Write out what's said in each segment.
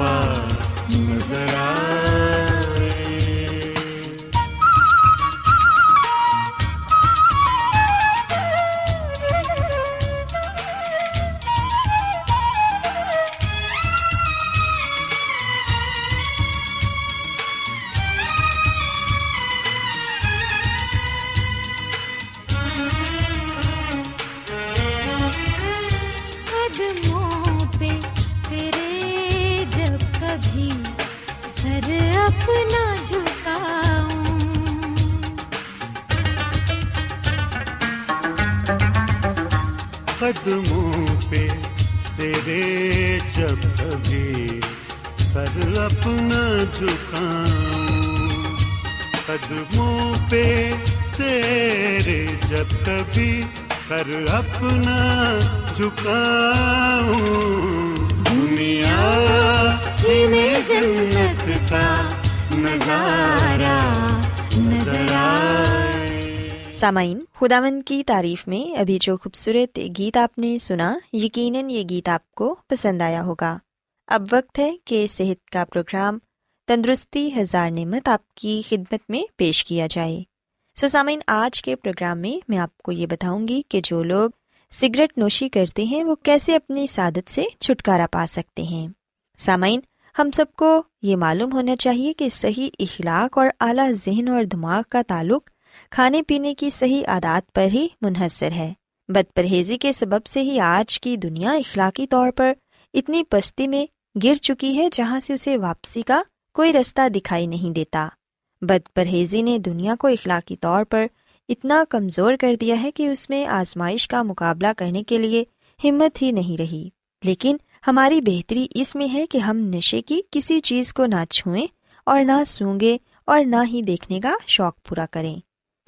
قدموں سر اپنا جھکاؤں۔ دنیا میں جنت کا نظارہ نظر سامعین خداون کی تعریف میں ابھی جو خوبصورت گیت آپ نے سنا، یقیناً یہ گیت آپ کو پسند آیا ہوگا۔ اب وقت ہے کہ صحت کا پروگرام تندرستی ہزار نعمت آپ کی خدمت میں پیش کیا جائے۔ سو سامعین آج کے پروگرام میں میں آپ کو یہ بتاؤں گی کہ جو لوگ سگریٹ نوشی کرتے ہیں وہ کیسے اپنی سعادت سے چھٹکارا پا سکتے ہیں سامعین ہم سب کو یہ معلوم ہونا چاہیے کہ صحیح اخلاق اور اعلیٰ ذہن اور دماغ کا تعلق کھانے پینے کی صحیح عادات پر ہی منحصر ہے بد پرہیزی کے سبب سے ہی آج کی دنیا اخلاقی طور پر اتنی پستی میں گر چکی ہے جہاں سے اسے واپسی کا کوئی رستہ دکھائی نہیں دیتا بد پرہیزی نے دنیا کو اخلاقی طور پر اتنا کمزور کر دیا ہے کہ اس میں آزمائش کا مقابلہ کرنے کے لیے ہمت ہی نہیں رہی۔ لیکن ہماری بہتری اس میں ہے کہ ہم نشے کی کسی چیز کو نہ چھوئیں اور نہ سونگے اور نہ ہی دیکھنے کا شوق پورا کریں۔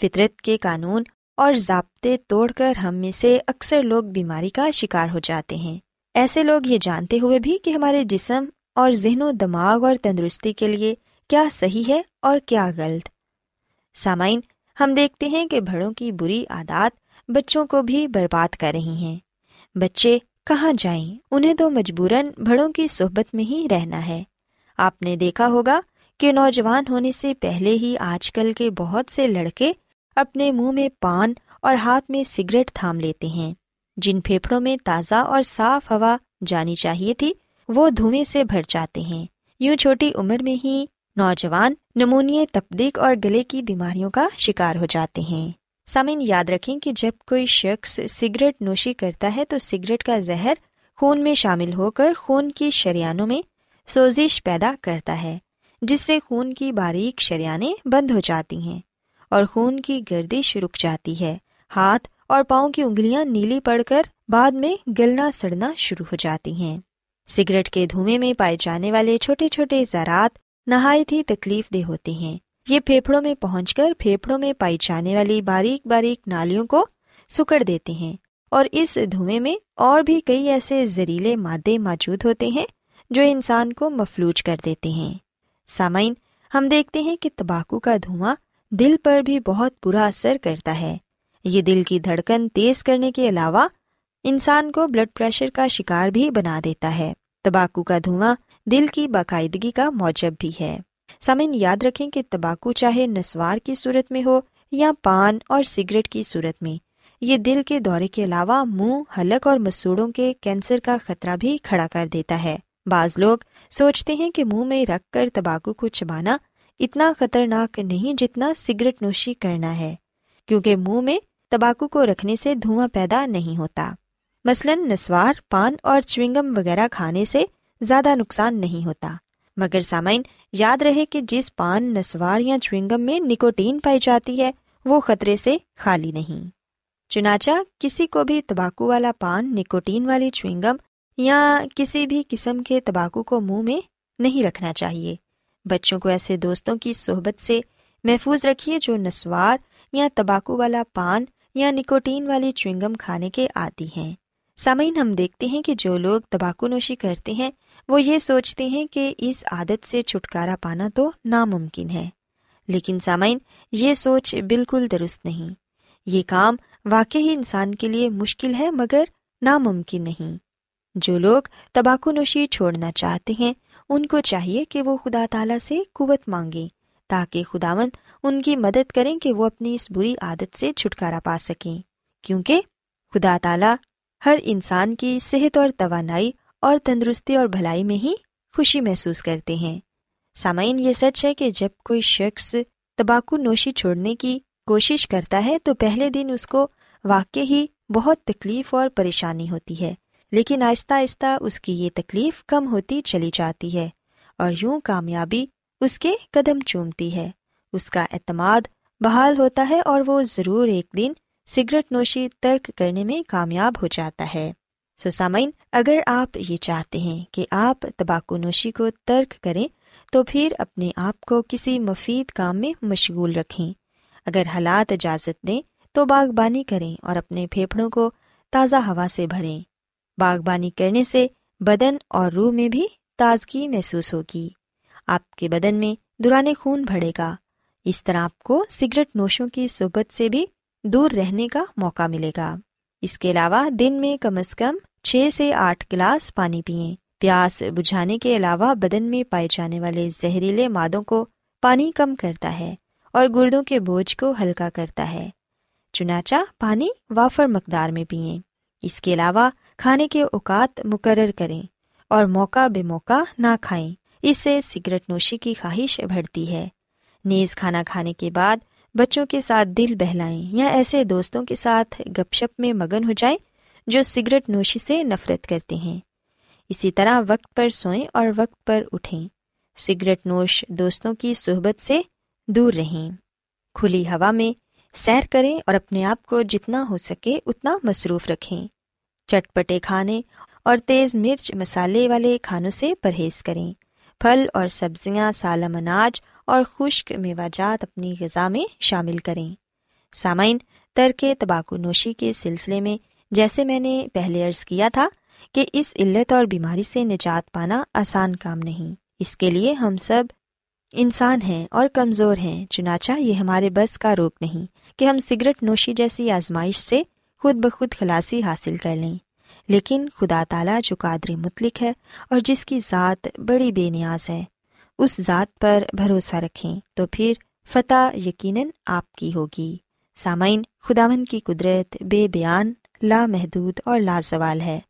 فطرت کے قانون اور ضابطے توڑ کر ہم میں سے اکثر لوگ بیماری کا شکار ہو جاتے ہیں۔ ایسے لوگ یہ جانتے ہوئے بھی کہ ہمارے جسم اور ذہن و دماغ اور تندرستی کے لیے کیا صحیح ہے اور کیا غلط۔ سامعین، ہم دیکھتے ہیں کہ بڑوں کی بری عادات بچوں کو بھی برباد کر رہی ہیں۔ بچے کہاں جائیں؟ انہیں تو مجبوراً بڑوں کی صحبت میں ہی رہنا ہے۔ آپ نے دیکھا ہوگا کہ نوجوان ہونے سے پہلے ہی آج کل کے بہت سے لڑکے اپنے منہ میں پان اور ہاتھ میں سگریٹ تھام لیتے ہیں۔ جن پھیپڑوں میں تازہ اور صاف ہوا جانی چاہیے تھی، وہ دھویں سے بھر جاتے ہیں۔ یوں چھوٹی عمر میں ہی نوجوان نمونیا تپدیق اور گلے کی بیماریوں کا شکار ہو جاتے ہیں۔ سامن یاد رکھیں کہ جب کوئی شخص سگریٹ نوشی کرتا ہے تو سگریٹ کا زہر خون میں شامل ہو کر خون کی شریانوں میں سوزش پیدا کرتا ہے، جس سے خون کی باریک شریانیں بند ہو جاتی ہیں اور خون کی گردش رک جاتی ہے۔ ہاتھ اور پاؤں کی انگلیاں نیلی پڑ کر بعد میں گلنا سڑنا شروع ہو جاتی ہیں۔ سگریٹ کے دھوئیں میں پائے جانے والے چھوٹے چھوٹے زراعت نہایت ہی تکلیف دہ ہوتے ہیں۔ یہ پھیپڑوں میں پہنچ کر پھیپڑوں میں پائی جانے والی باریک باریک نالیوں کو سکڑ دیتے ہیں اور اس دھوئیں میں اور بھی کئی ایسے زہریلے مادے موجود ہوتے ہیں جو انسان کو مفلوج کر دیتے ہیں۔ سامعین، ہم دیکھتے ہیں کہ تمباکو کا دھواں دل پر بھی بہت برا اثر کرتا ہے۔ یہ دل کی دھڑکن تیز کرنے کے علاوہ انسان کو بلڈ پریشر کا شکار بھی بنا دیتا ہے۔ تمباکو کا دھواں دل کی باقاعدگی کا موجب بھی ہے۔ سمن یاد رکھیں کہ تمباکو چاہے نسوار کی صورت میں ہو یا پان اور سگریٹ کی صورت میں، یہ دل کے دورے کے علاوہ منہ، حلق اور مسوڑوں کے کینسر کا خطرہ بھی کھڑا کر دیتا ہے۔ بعض لوگ سوچتے ہیں کہ منہ میں رکھ کر تمباکو کو چبانا اتنا خطرناک نہیں جتنا سگریٹ نوشی کرنا ہے، کیونکہ منہ میں تمباکو کو رکھنے سے دھواں پیدا نہیں ہوتا۔ مثلاً، نسوار، پان اور چوئنگم وغیرہ کھانے سے زیادہ نقصان نہیں ہوتا۔ مگر سامعین، یاد رہے کہ جس پان نسوار یا چوئنگم میں نکوٹین پائی جاتی ہے، وہ خطرے سے خالی نہیں۔ چنانچہ، کسی کو بھی تمباکو والا پان نکوٹین والی چوئنگم یا کسی بھی قسم کے تمباکو کو منہ میں نہیں رکھنا چاہیے۔ بچوں کو ایسے دوستوں کی صحبت سے محفوظ رکھیے جو نسوار یا تمباکو والا پان یا نکوٹین والی چوئنگم کھانے کے عادی ہیں۔ سامعین، ہم دیکھتے ہیں کہ جو لوگ تمباکو نوشی کرتے ہیں وہ یہ سوچتے ہیں کہ اس عادت سے چھٹکارا پانا تو ناممکن ہے۔ لیکن سامعین، یہ سوچ بالکل درست نہیں۔ یہ کام واقعی انسان کے لیے مشکل ہے مگر ناممکن نہیں۔ جو لوگ تمباکو نوشی چھوڑنا چاہتے ہیں، ان کو چاہیے کہ وہ خدا تعالیٰ سے قوت مانگیں، تاکہ خداون ان کی مدد کریں کہ وہ اپنی اس بری عادت سے چھٹکارا پا سکیں۔ کیونکہ خدا تعالیٰ ہر انسان کی صحت اور توانائی اور تندرستی اور بھلائی میں ہی خوشی محسوس کرتے ہیں۔ سامعین، یہ سچ ہے کہ جب کوئی شخص تمباکو نوشی چھوڑنے کی کوشش کرتا ہے تو پہلے دن اس کو واقع ہی بہت تکلیف اور پریشانی ہوتی ہے، لیکن آہستہ آہستہ اس کی یہ تکلیف کم ہوتی چلی جاتی ہے اور یوں کامیابی اس کے قدم چومتی ہے۔ اس کا اعتماد بحال ہوتا ہے اور وہ ضرور ایک دن سگریٹ نوشی ترک کرنے میں کامیاب ہو جاتا ہے۔ سوسامین اگر آپ یہ چاہتے ہیں کہ آپ تمباکو نوشی کو ترک کریں، تو پھر اپنے آپ کو کسی مفید کام میں مشغول رکھیں۔ اگر حالات اجازت دیں، تو باغبانی کریں اور اپنے پھیپھڑوں کو تازہ ہوا سے بھریں۔ باغبانی کرنے سے بدن اور روح میں بھی تازگی محسوس ہوگی۔ آپ کے بدن میں دوران خون بڑھے گا۔ اس طرح آپ کو سگریٹ نوشوں کی صحبت سے بھی دور رہنے کا موقع ملے گا۔ اس کے علاوہ دن میں کم از کم چھ سے آٹھ گلاس پانی پئیں پیاس بجھانے کے علاوہ بدن میں پائے جانے والے زہریلے مادوں کو پانی کم کرتا ہے اور گردوں کے بوجھ کو ہلکا کرتا ہے۔ چنانچہ پانی وافر مقدار میں پئیں اس کے علاوہ کھانے کے اوقات مقرر کریں اور موقع بے موقع نہ کھائیں۔ اس سے سگریٹ نوشی کی خواہش بڑھتی ہے۔ نیز کھانا کھانے کے بعد بچوں کے ساتھ دل بہلائیں یا ایسے دوستوں کے ساتھ گپ شپ میں مگن ہو جائیں جو سگریٹ نوشی سے نفرت کرتے ہیں۔ اسی طرح وقت پر سوئیں اور وقت پر اٹھیں۔ سگریٹ نوش دوستوں کی صحبت سے دور رہیں۔ کھلی ہوا میں سیر کریں اور اپنے آپ کو جتنا ہو سکے اتنا مصروف رکھیں۔ چٹپٹے کھانے اور تیز مرچ مسالے والے کھانوں سے پرہیز کریں۔ پھل اور سبزیاں سالم اناج اور خشک میوہ جات اپنی غذا میں شامل کریں۔ سامعین، ترک تباکو نوشی کے سلسلے میں جیسے میں نے پہلے عرض کیا تھا کہ اس علت اور بیماری سے نجات پانا آسان کام نہیں۔ اس کے لیے ہم سب انسان ہیں اور کمزور ہیں، چنانچہ یہ ہمارے بس کا روک نہیں کہ ہم سگریٹ نوشی جیسی آزمائش سے خود بخود خلاصی حاصل کر لیں۔ لیکن خدا تعالیٰ جو قادر مطلق ہے اور جس کی ذات بڑی بے نیاز ہے، اس ذات پر بھروسہ رکھیں تو پھر فتح یقیناً آپ کی ہوگی۔ سامعین خداون کی قدرت بے بیان لامحدود اور لازوال ہے۔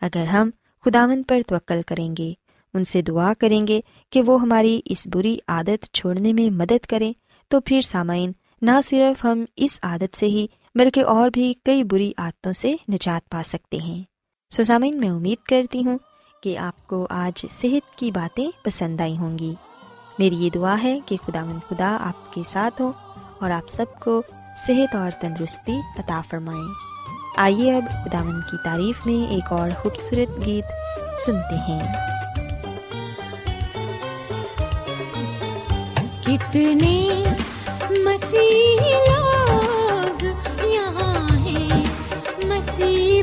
اگر ہم خداون پر توکل کریں گے، ان سے دعا کریں گے کہ وہ ہماری اس بری عادت چھوڑنے میں مدد کریں، تو پھر سامعین، نہ صرف ہم اس عادت سے ہی، بلکہ اور بھی کئی بری عادتوں سے نجات پا سکتے ہیں۔ سو سامعین، میں امید کرتی ہوں کہ آپ کو آج صحت کی باتیں پسند آئی ہوں گی۔ میری یہ دعا ہے کہ خدا من خدا آپ کے ساتھ ہو اور آپ سب کو صحت اور تندرستی عطا فرمائیں آئیے اب دامن کی تعریف میں ایک اور خوبصورت گیت سنتے ہیں۔ کتنے مسیح لوگ یہاں ہیں، مسیح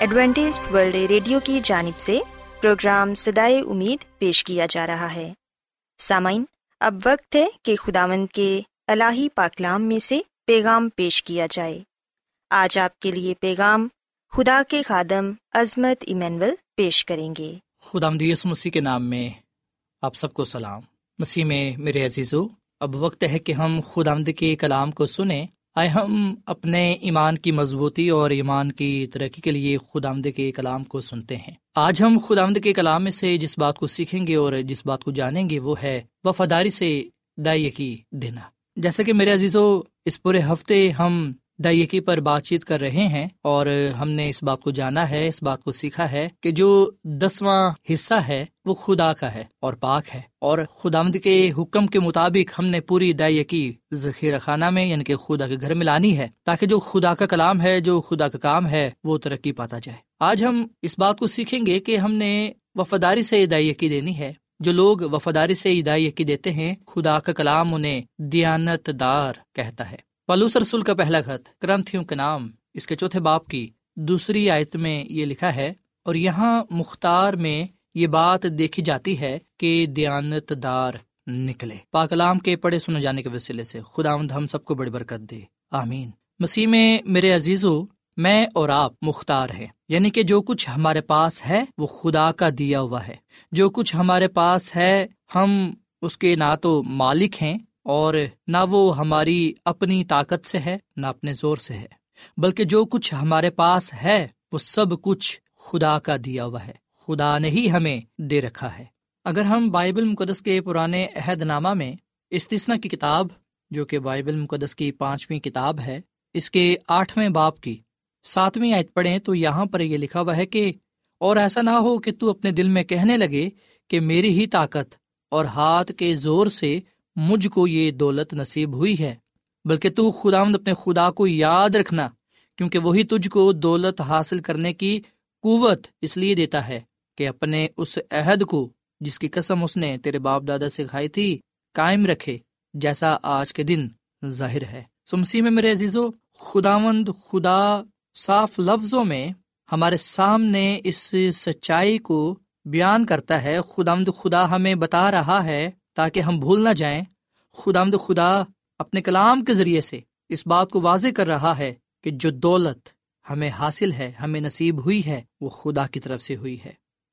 Adventist world radio کی جانب سے پروگرام سدائے امید پیش کیا جا رہا ہے۔ سامعین، اب وقت ہے کہ خداوند کے الہی پاکلام میں سے پیغام پیش کیا جائے۔ آج آپ کے لیے پیغام خدا کے خادم عظمت ایمینول پیش کریں گے۔ خدا مدیس مسیح کے نام میں آپ سب کو سلام۔ مسیح میں میرے عزیزو، اب وقت ہے کہ ہم خدا کے کلام کو سنیں۔ آئے، ہم اپنے ایمان کی مضبوطی اور ایمان کی ترقی کے لیے خدا آمد کے کلام کو سنتے ہیں۔ آج ہم خدا آمد کے کلام میں سے جس بات کو سیکھیں گے اور جس بات کو جانیں گے وہ ہے وفاداری سے دائیں کی دینا۔ جیسا کہ میرے عزیزو، اس پورے ہفتے ہم دائیکی پر بات چیت کر رہے ہیں اور ہم نے اس بات کو جانا ہے، اس بات کو سیکھا ہے کہ جو دسواں حصہ ہے وہ خدا کا ہے اور پاک ہے اور خدا کے حکم کے مطابق ہم نے پوری دائیکی ذخیرہ خانہ میں یعنی کہ خدا کے گھر میں لانی ہے تاکہ جو خدا کا کلام ہے، جو خدا کا کام ہے وہ ترقی پاتا جائے۔ آج ہم اس بات کو سیکھیں گے کہ ہم نے وفاداری سے دائیکی دینی ہے۔ جو لوگ وفاداری سے دائیکی دیتے ہیں، خدا کا کلام انہیں دیانت دار کہتا ہے۔ پلوس رسول کا پہلا خط کرنتھیوں کے نام، اس کے چوتھے باپ کی دوسری آیت میں یہ لکھا ہے، اور یہاں مختار میں یہ بات دیکھی جاتی ہے کہ دیانت دار نکلے۔ پاکلام کے پڑھے سنے جانے کے وسیلے سے خدا ہم سب کو بڑی برکت دے۔ آمین۔ مسیح میں، میرے عزیزو، میں اور آپ مختار ہیں۔ یعنی کہ جو کچھ ہمارے پاس ہے، وہ خدا کا دیا ہوا ہے۔ جو کچھ ہمارے پاس ہے، ہم اس کے نہ تو مالک ہیں اور نہ وہ ہماری اپنی طاقت سے ہے، نہ اپنے زور سے ہے، بلکہ جو کچھ ہمارے پاس ہے، وہ سب کچھ خدا کا دیا ہوا ہے۔ خدا نے ہی ہمیں دے رکھا ہے۔ اگر ہم بائبل مقدس کے پرانے عہد نامہ میں استثنا کی کتاب، جو کہ بائبل مقدس کی پانچویں کتاب ہے، اس کے آٹھویں باپ کی ساتویں آیت پڑھیں تو یہاں پر یہ لکھا ہوا ہے کہ، اور ایسا نہ ہو کہ تو اپنے دل میں کہنے لگے کہ میری ہی طاقت اور ہاتھ کے زور سے مجھ کو یہ دولت نصیب ہوئی ہے، بلکہ تو خدا اپنے خدا کو یاد رکھنا، کیونکہ وہی تجھ کو دولت حاصل کرنے کی قوت اس لیے دیتا ہے کہ اپنے اس عہد کو جس کی قسم اس نے تیرے باپ دادا سے کھائی تھی، قائم رکھے، جیسا آج کے دن ظاہر ہے۔ سمسی میں میرے عزیزو، خداوند خدا صاف لفظوں میں ہمارے سامنے اس سچائی کو بیان کرتا ہے۔ خداوند خدا ہمیں بتا رہا ہے تاکہ ہم بھول نہ جائیں۔ خدا مد خدا اپنے کلام کے ذریعے سے اس بات کو واضح کر رہا ہے کہ جو دولت ہمیں حاصل ہے، ہمیں نصیب ہوئی ہے، وہ خدا کی طرف سے ہوئی ہے۔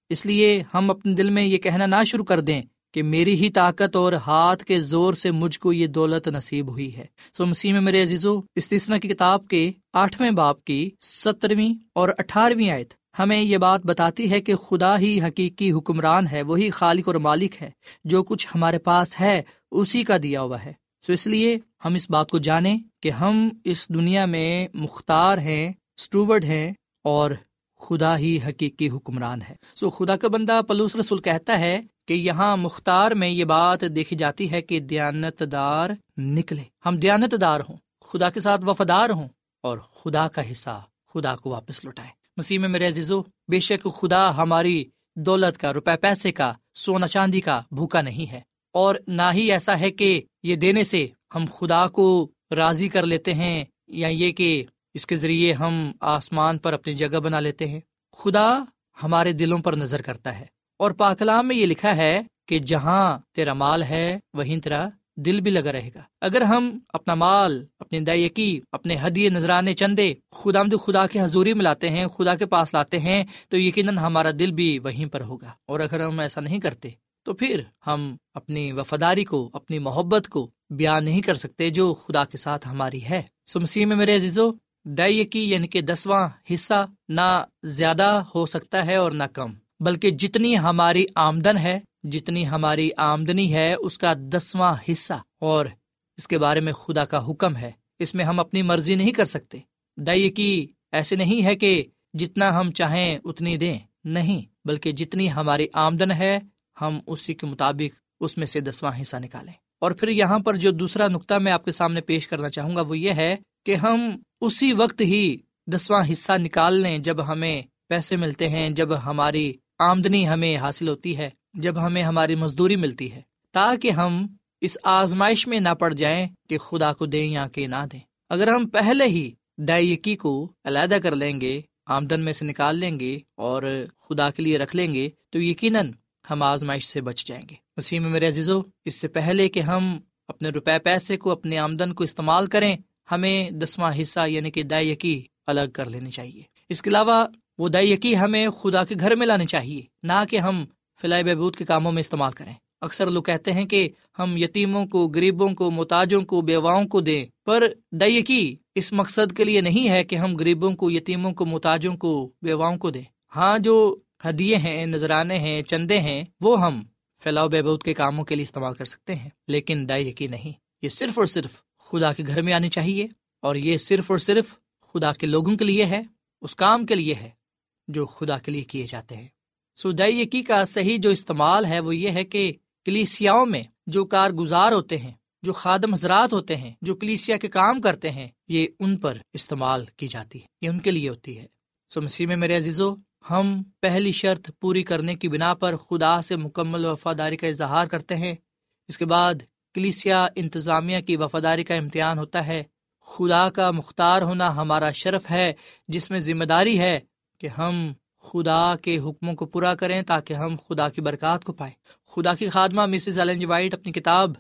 اس لیے ہم اپنے دل میں یہ کہنا نہ شروع کر دیں کہ میری ہی طاقت اور ہاتھ کے زور سے مجھ کو یہ دولت نصیب ہوئی ہے۔ سو مسیح میں میرے عزیزو استثنا کی کتاب کے آٹھویں باپ کی سترویں اور اٹھارہویں آیت ہمیں یہ بات بتاتی ہے کہ خدا ہی حقیقی حکمران ہے، وہی خالق اور مالک ہے، جو کچھ ہمارے پاس ہے، اسی کا دیا ہوا ہے۔ سو اس لیے ہم اس بات کو جانیں کہ ہم اس دنیا میں مختار ہیں اسٹوورڈ ہیں اور خدا ہی حقیقی حکمران ہے۔ سو خدا کا بندہ پلوس رسول کہتا ہے کہ یہاں مختار میں یہ بات دیکھی جاتی ہے کہ دیانت دار نکلے۔ ہم دیانت دار ہوں، خدا کے ساتھ وفادار ہوں اور خدا کا حصہ، خدا کو واپس لوٹائے مسیح میں میرے عزیزو، بے شک خدا ہماری دولت کا، روپے پیسے کا، سونا چاندی کا بھوکا نہیں ہے۔ اور نہ ہی ایسا ہے کہ یہ دینے سے ہم خدا کو راضی کر لیتے ہیں یا یہ کہ اس کے ذریعے ہم آسمان پر اپنی جگہ بنا لیتے ہیں۔ خدا ہمارے دلوں پر نظر کرتا ہے۔ اور پاکلام میں یہ لکھا ہے کہ جہاں تیرا مال ہے، وہیں تیرا دل بھی لگا رہے گا۔ اگر ہم اپنا مال، اپنی دائیکی اپنے ہدیے، نذرانے، چندے خدا مد خدا کے حضوری میں لاتے ہیں، خدا کے پاس لاتے ہیں، تو یقیناً ہمارا دل بھی وہیں پر ہوگا۔ اور اگر ہم ایسا نہیں کرتے، تو پھر ہم اپنی وفاداری کو، اپنی محبت کو بیان نہیں کر سکتے جو خدا کے ساتھ ہماری ہے۔ سمسی میں میرے عزیزو دائیکی یعنی کہ دسواں حصہ نہ زیادہ ہو سکتا ہے اور نہ کم، بلکہ جتنی ہماری آمدن ہے جتنی ہماری آمدنی ہے، اس کا دسواں حصہ۔ اور اس کے بارے میں خدا کا حکم ہے۔ اس میں ہم اپنی مرضی نہیں کر سکتے۔ دئی کی، ایسے نہیں ہے کہ جتنا ہم چاہیں اتنی دیں۔ نہیں، بلکہ جتنی ہماری آمدن ہے، ہم اسی کے مطابق اس میں سے دسواں حصہ نکالیں۔ اور پھر یہاں پر جو دوسرا نقطہ میں آپ کے سامنے پیش کرنا چاہوں گا، وہ یہ ہے کہ ہم اسی وقت ہی دسواں حصہ نکال لیں جب ہمیں پیسے ملتے ہیں، جب ہماری آمدنی ہمیں حاصل ہوتی ہے۔ جب ہمیں ہماری مزدوری ملتی ہے، تاکہ ہم اس آزمائش میں نہ پڑ جائیں کہ خدا کو دیں یا کہ نہ دیں۔ اگر ہم پہلے ہی دائیکی کو علیحدہ کر لیں گے، آمدن میں سے نکال لیں گے اور خدا کے لیے رکھ لیں گے، تو یقیناً ہم آزمائش سے بچ جائیں گے۔ مسیح میں میرے عزیزو، اس سے پہلے کہ ہم اپنے روپے، پیسے کو اپنی آمدن کو استعمال کریں، ہمیں دسواں حصہ یعنی کہ دائیکی الگ کر لینی چاہیے۔ اس کے علاوہ وہ دائیکی ہمیں خدا کے گھر میں لانی چاہیے، نہ کہ ہم فلائی بہبود کے کاموں میں استعمال کریں۔ اکثر لوگ کہتے ہیں کہ ہم یتیموں کو، غریبوں کو، محتاجوں کو، بیواؤں کو دیں۔ پر دئیکی اس مقصد کے لیے نہیں ہے کہ ہم غریبوں کو، یتیموں کو، محتاجوں کو، بیواؤں کو دیں۔ ہاں جو ہدیے ہیں، نذرانے ہیں، چندے ہیں، وہ ہم فیلاؤ بہبود کے کاموں کے لیے استعمال کر سکتے ہیں۔ لیکن دائی یقین نہیں، یہ صرف اور صرف خدا کے گھر میں آنی چاہیے۔ اور یہ صرف اور صرف خدا کے لوگوں کے لیے ہے، اس کام کے لیے ہے، جو خدا کے لیے کیے جاتے ہیں۔ سو دائی یقی کا صحیح جو استعمال ہے وہ یہ ہے کہ کلیسیاؤں میں جو کارگزار ہوتے ہیں، جو خادم حضرات ہوتے ہیں، جو کلیسیا کے کام کرتے ہیں، یہ ان پر استعمال کی جاتی ہے، یہ ان کے لیے ہوتی ہے۔ سو مسیح میں میرے عزیزو، ہم پہلی شرط پوری کرنے کی بنا پر خدا سے مکمل وفاداری کا اظہار کرتے ہیں۔ اس کے بعد کلیسیا انتظامیہ کی وفاداری کا امتحان ہوتا ہے۔ خدا کا مختار ہونا ہمارا شرف ہے، جس میں ذمہ داری ہے کہ ہم خدا کے حکموں کو پورا کریں تاکہ ہم خدا کی برکات کو پائیں۔ خدا کی خادمہ مسز ایلن جی وائٹ اپنی کتاب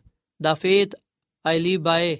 دافیت علی بائے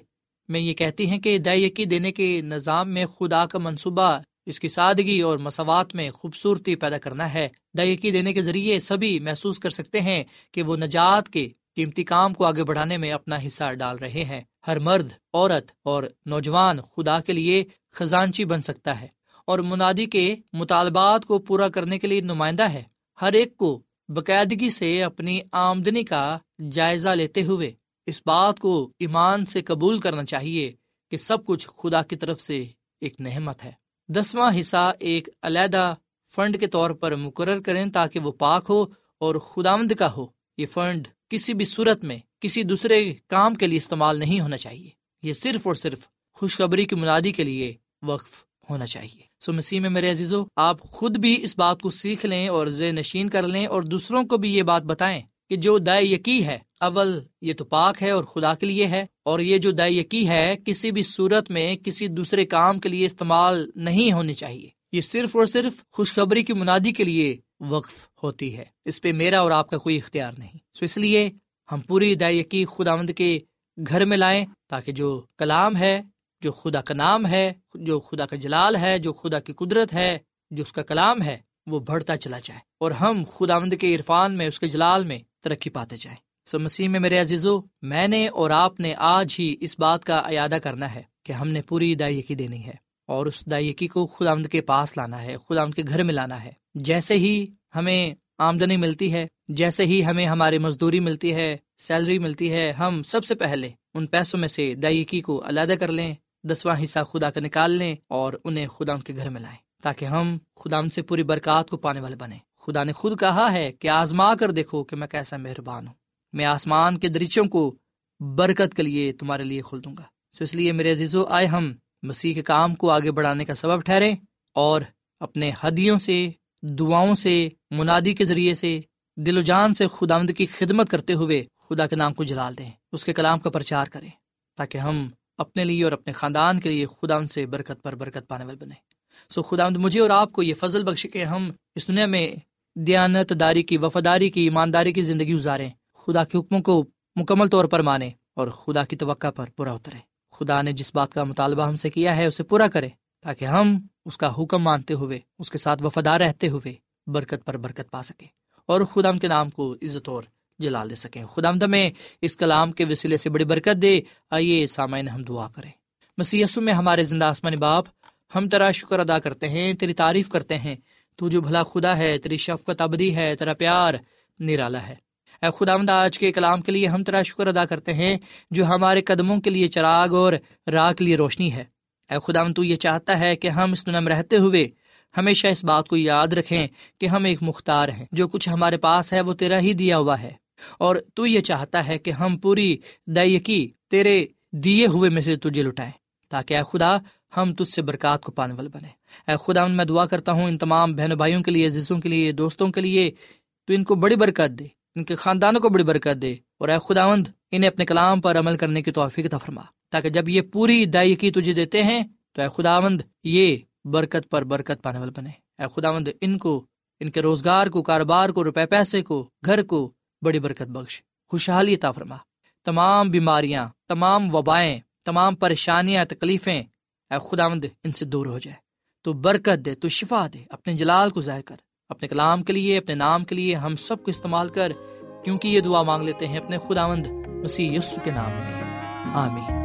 میں یہ کہتی ہیں کہ دائیکی دینے کے نظام میں خدا کا منصوبہ اس کی سادگی اور مساوات میں خوبصورتی پیدا کرنا ہے۔ دائیکی دینے کے ذریعے سبھی محسوس کر سکتے ہیں کہ وہ نجات کے قیمتی کام کو آگے بڑھانے میں اپنا حصہ ڈال رہے ہیں۔ ہر مرد، عورت اور نوجوان خدا کے لیے خزانچی بن سکتا ہے۔ اور منادی کے مطالبات کو پورا کرنے کے لیے نمائندہ ہے۔ ہر ایک کو باقاعدگی سے اپنی آمدنی کا جائزہ لیتے ہوئے اس بات کو ایمان سے قبول کرنا چاہیے کہ سب کچھ خدا کی طرف سے ایک نحمت ہے۔ دسواں حصہ ایک علیحدہ فنڈ کے طور پر مقرر کریں تاکہ وہ پاک ہو اور خداوند کا ہو۔ یہ فنڈ کسی بھی صورت میں کسی دوسرے کام کے لیے استعمال نہیں ہونا چاہیے۔ یہ صرف اور صرف خوشخبری کی منادی کے لیے وقف ہونا چاہیے۔ سو مسیح میں میرے عزیزو، آپ خود بھی اس بات کو سیکھ لیں اور زے نشین کر لیں اور دوسروں کو بھی یہ بات بتائیں کہ جو دائیں یقی ہے، اول یہ تو پاک ہے اور خدا کے لیے ہے، اور یہ جو دائیں یقی ہے، کسی بھی صورت میں کسی دوسرے کام کے لیے استعمال نہیں ہونی چاہیے۔ یہ صرف اور صرف خوشخبری کی منادی کے لیے وقف ہوتی ہے۔ اس پہ میرا اور آپ کا کوئی اختیار نہیں۔ سو اس لیے ہم پوری دائیں یقی خدا مند کے گھر میں لائیں تاکہ جو کلام ہے جو خدا کا نام ہے، جو خدا کا جلال ہے، جو خدا کی قدرت ہے، جو اس کا کلام ہے، وہ بڑھتا چلا جائے اور ہم خدا مند کے عرفان میں، اس کے جلال میں ترقی پاتے جائیں۔ سو مسیح میں میرے عزیزو، میں نے اور آپ نے آج ہی اس بات کا اعادہ کرنا ہے کہ ہم نے پوری دائیکی دینی ہے اور اس دائیکی کو خدا مند کے پاس لانا ہے خدا مند کے گھر میں لانا ہے۔ جیسے ہی ہمیں آمدنی ملتی ہے، جیسے ہی ہمیں ہماری مزدوری ملتی ہے، سیلری ملتی ہے، ہم سب سے پہلے ان پیسوں میں سے دائیکی کو علیحدہ کر لیں۔ دسواں حصہ خدا کا نکال لیں اور انہیں خدا کے گھر میں لائیں، تاکہ ہم خدا سے پوری برکات کو پانے والے بنے خدا نے خود کہا ہے کہ آزما کر دیکھو کہ میں کیسا مہربان ہوں۔ میں آسمان کے دریچوں کو برکت کے لیے تمہارے لیے کھول دوں گا۔ سو اس لیے میرے عزیزو، آئے ہم مسیح کے کام کو آگے بڑھانے کا سبب ٹھہرے اور اپنے ہدیوں سے، دعاؤں سے، منادی کے ذریعے سے، دل و جان سے خدا کی خدمت کرتے ہوئے خدا کے نام کو جلال دیں، اس کے کلام کا پرچار کریں، تاکہ ہم اپنے لیے اور اپنے خاندان کے لیے خدا ان سے برکت پر برکت پانے والے بنے۔ سو خدا مجھے اور آپ کو یہ فضل بخش کے ہم اس دنیا میں دیانت داری کی، وفاداری کی، ایمانداری کی زندگی گزاریں۔ خدا کے حکموں کو مکمل طور پر مانیں اور خدا کی توقع پر پورا اترے خدا نے جس بات کا مطالبہ ہم سے کیا ہے، اسے پورا کرے تاکہ ہم اس کا حکم مانتے ہوئے، اس کے ساتھ وفادار رہتے ہوئے برکت پر برکت پا سکے اور خدا کے نام کو عزت اور جلال دے سکیں۔ خدا میں اس کلام کے وسیلے سے بڑی برکت دے۔ آئیے سامعین ہم دعا کریں۔ مسیح میں ہمارے زندہ آسمان باپ، ہم تیرا شکر ادا کرتے ہیں، تیری تعریف کرتے ہیں۔ تو جو بھلا خدا ہے، تیری شفقت ابدی ہے، تیرا پیار نرالا ہے۔ اے خداوند آج کے کلام کے لیے ہم تیرا شکر ادا کرتے ہیں، جو ہمارے قدموں کے لیے چراغ اور راہ کے لیے روشنی ہے۔ اے خداوند تو یہ چاہتا ہے کہ ہم اس دنیا میں رہتے ہوئے ہمیشہ اس بات کو یاد رکھیں کہ ہم ایک مختار ہیں۔ جو کچھ ہمارے پاس ہے، وہ تیرا ہی دیا ہوا ہے۔ اور تو یہ چاہتا ہے کہ ہم پوری دائیکی تیرے دیے ہوئے میں سے تجھے لٹائیں، تاکہ اے خدا ہم تجھ سے برکات کو پانے والے بنے اے خدا میں دعا کرتا ہوں ان تمام بہن بھائیوں کے لیے، عزیزوں کے لیے، دوستوں کے لیے، تو ان کو بڑی برکت دے، ان کے خاندانوں کو بڑی برکت دے۔ اور اے خداوند، انہیں اپنے کلام پر عمل کرنے کی توفیق عطا فرما، تاکہ جب یہ پوری دائیکی تجھے دیتے ہیں، تو اے خداوند، یہ برکت پر برکت پانے والے بنے اے خداوند، ان کو، ان کے روزگار کو، کاروبار کو، روپے پیسے کو، گھر کو بڑی برکت بخش خوشحالی عطا فرما۔ تمام بیماریاں، تمام وبائیں، تمام پریشانیاں، تکلیفیں، اے خداوند ان سے دور ہو جائے۔ تو برکت دے، تو شفا دے۔ اپنے جلال کو ظاہر کر۔ اپنے کلام کے لیے، اپنے نام کے لیے ہم سب کو استعمال کر۔ کیونکہ یہ دعا مانگ لیتے ہیں اپنے خداوند مسیح یسو کے نام میں۔ آمین۔